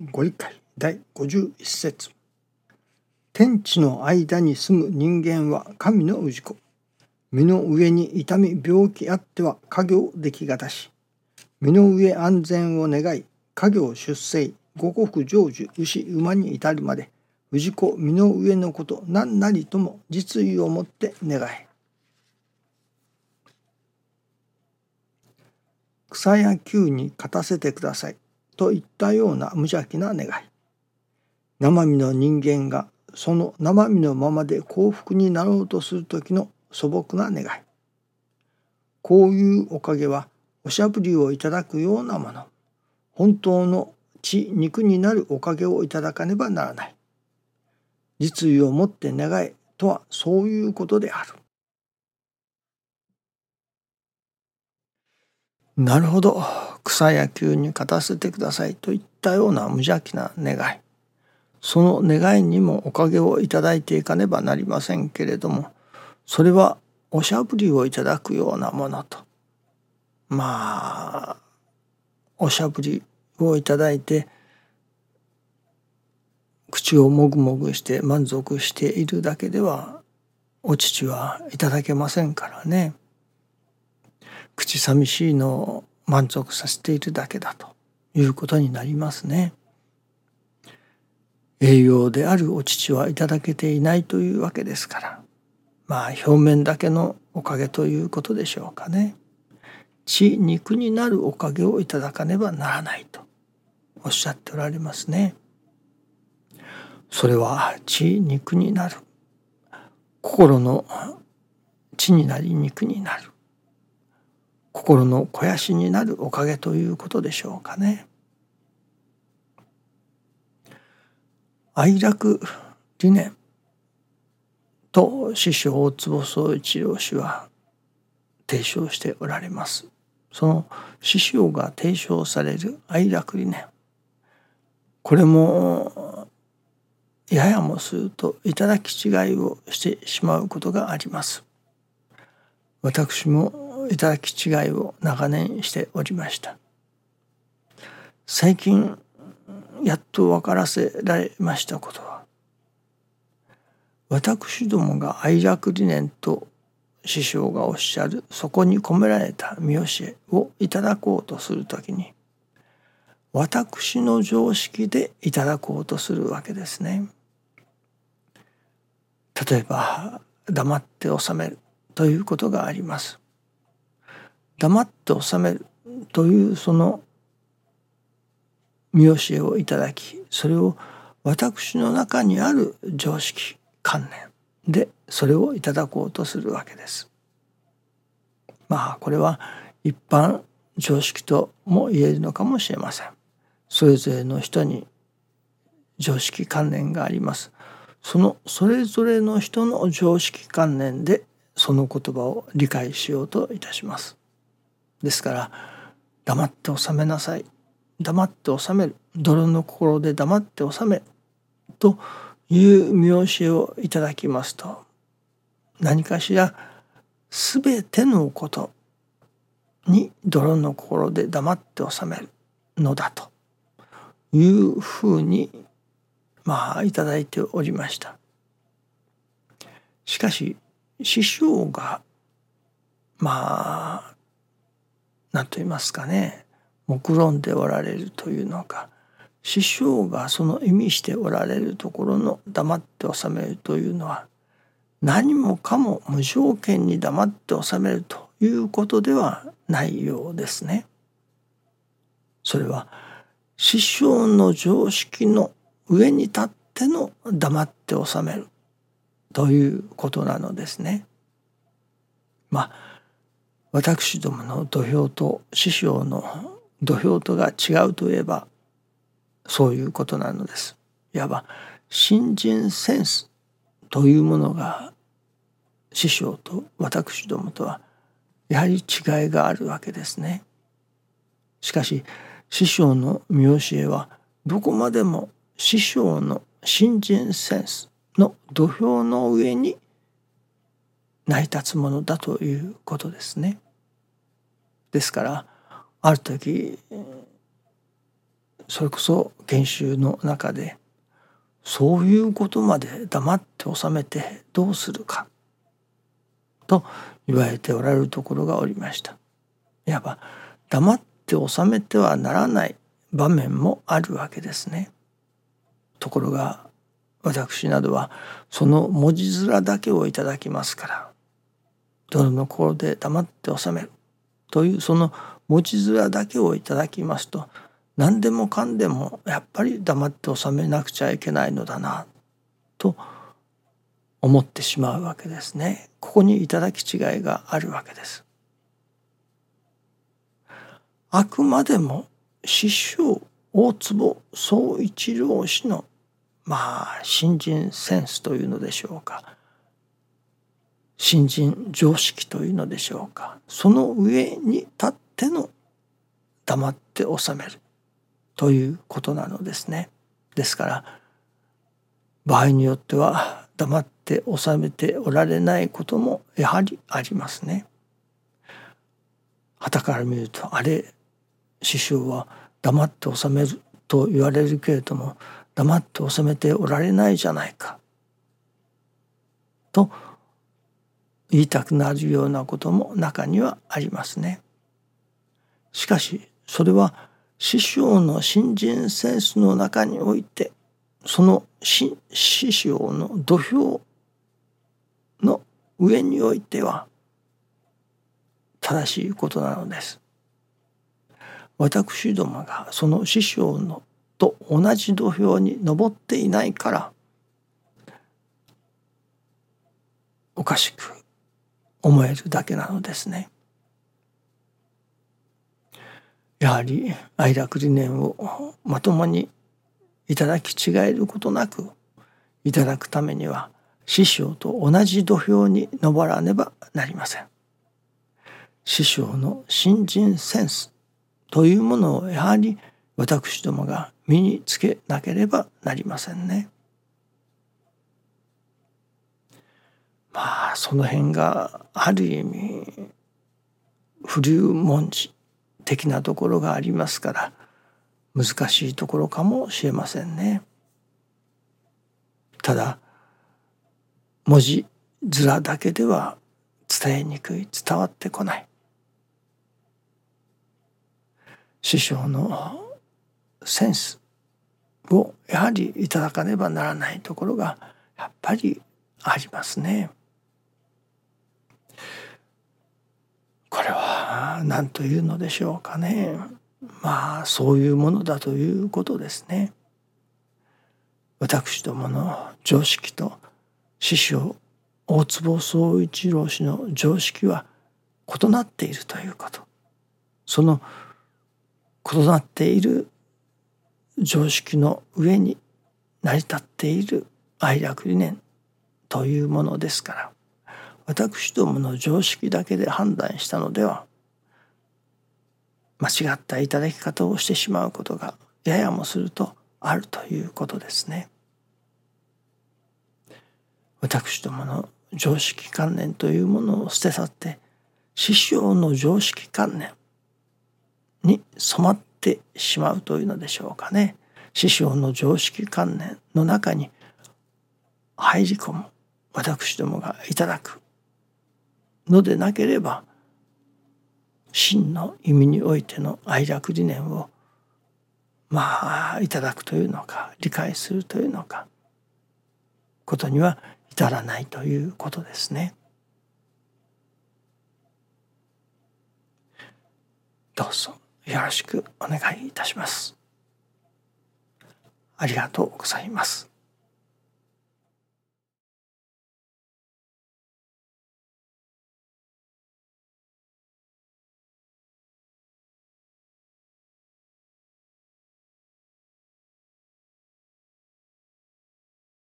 ご理解第51節。天地の間に住む人間は神の氏子。身の上に痛み病気あっては家業出来がたし。身の上安全を願い家業出生五穀成就牛馬に至るまで氏子身の上のこと何なりとも実意をもって願え。草や球に勝たせてください。といったような無邪気な願い。生身の人間がその生身のままで幸福になろうとする時の素朴な願い。こういうおかげはおしゃぶりをいただくようなもの。本当の血肉になるおかげをいただかねばならない。実意をもって願えとはそういうことである。なるほど。草野球に勝たせてください。といったような無邪気な願い。その願いにもおかげをいただいていかねばなりませんけれどもそれはおしゃぶりをいただくようなものと。まあおしゃぶりをいただいて口をもぐもぐして満足しているだけではお乳はいただけませんからね。口寂しいのを満足させているだけだということになりますね。栄養であるお乳はいただけていないというわけですからまあ表面だけのおかげということでしょうかね。血肉になるおかげをいただかねばならないとおっしゃっておられますね。それは血肉になる心の血になり肉になる心の肥やしになるおかげということでしょうかね。愛楽理念と師匠大坪宗一郎氏は提唱しておられます。その師匠が提唱される愛楽理念これもややもすると頂き違いをしてしまうことがあります。私も頂き違いを長年しておりました。最近やっと分からせられましたことは私どもが愛楽理念と師匠がおっしゃるそこに込められた見教えをいただこうとする時に私の常識でいただこうとするわけですね。例えば黙って収めるということがあります。黙って収めるというその見教えをいただきそれを私の中にある常識観念でそれをいただこうとするわけです。まあこれは一般常識とも言えるのかもしれません。それぞれの人に常識観念があります。そのそれぞれの人の常識観念でその言葉を理解しようといたします。ですから黙って収めなさい黙って収める泥の心で黙って収めという見教えをいただきますと何かしら全てのことに泥の心で黙って収めるのだというふうにまあいただいておりました。しかし師匠がまあ何と言いますかね目論んでおられるというのか師匠がその意味しておられるところの黙って収めるというのは何もかも無条件に黙って収めるということではないようですね。それは師匠の常識の上に立っての黙って収めるということなのですね。まあ私どもの土俵と師匠の土俵とが違うといえばそういうことなのです。いわば新人センスというものが師匠と私どもとはやはり違いがあるわけですね。しかし師匠の見教えはどこまでも師匠の新人センスの土俵の上に成り立つものだということですね。ですからある時それこそ研修の中でそういうことまで黙って収めてどうするかと言われておられるところがおりました。いわば黙って収めてはならない場面もあるわけですね。ところが私などはその文字面だけをいただきますからどの頃で黙って収めるというその文字面だけをいただきますと何でもかんでもやっぱり黙って収めなくちゃいけないのだなと思ってしまうわけですね。ここに頂き違いがあるわけです。あくまでも師匠大坪宗一郎氏のまあ新人センスというのでしょうか新人常識というのでしょうかその上に立っての黙って収めるということなのですね。ですから場合によっては黙って収めておられないこともやはりありますね。旗から見るとあれ師匠は黙って収めると言われるけれども黙って収めておられないじゃないかと言いたくなるようなことも中にはありますね。しかしそれは師匠の新人センスの中においてその師匠の土俵の上においては正しいことなのです。私どもがその師匠のと同じ土俵に登っていないからおかしく思えるだけなのですね。やはり愛楽理念をまともにいただき違えることなくいただくためには師匠と同じ土俵に登らねばなりません。師匠の新人センスというものをやはり私どもが身につけなければなりませんね。まあその辺がある意味不流文字的なところがありますから難しいところかもしれませんね。ただ文字面だけでは伝えにくい伝わってこない師匠のセンスをやはりいただかねばならないところがやっぱりありますね。これは何というのでしょうかね。まあそういうものだということですね。私どもの常識と師匠大坪宗一郎氏の常識は異なっているということその異なっている常識の上に成り立っている愛楽理念というものですから私どもの常識だけで判断したのでは間違ったいただき方をしてしまうことがややもするとあるということですね。私どもの常識観念というものを捨て去って師匠の常識観念に染まってしまうというのでしょうかね。師匠の常識観念の中に入り込む私どもがいただくのでなければ真の意味においての愛楽理念をまあいただくというのか理解するというのかことには至らないということですね。どうぞよろしくお願いいたします。ありがとうございます。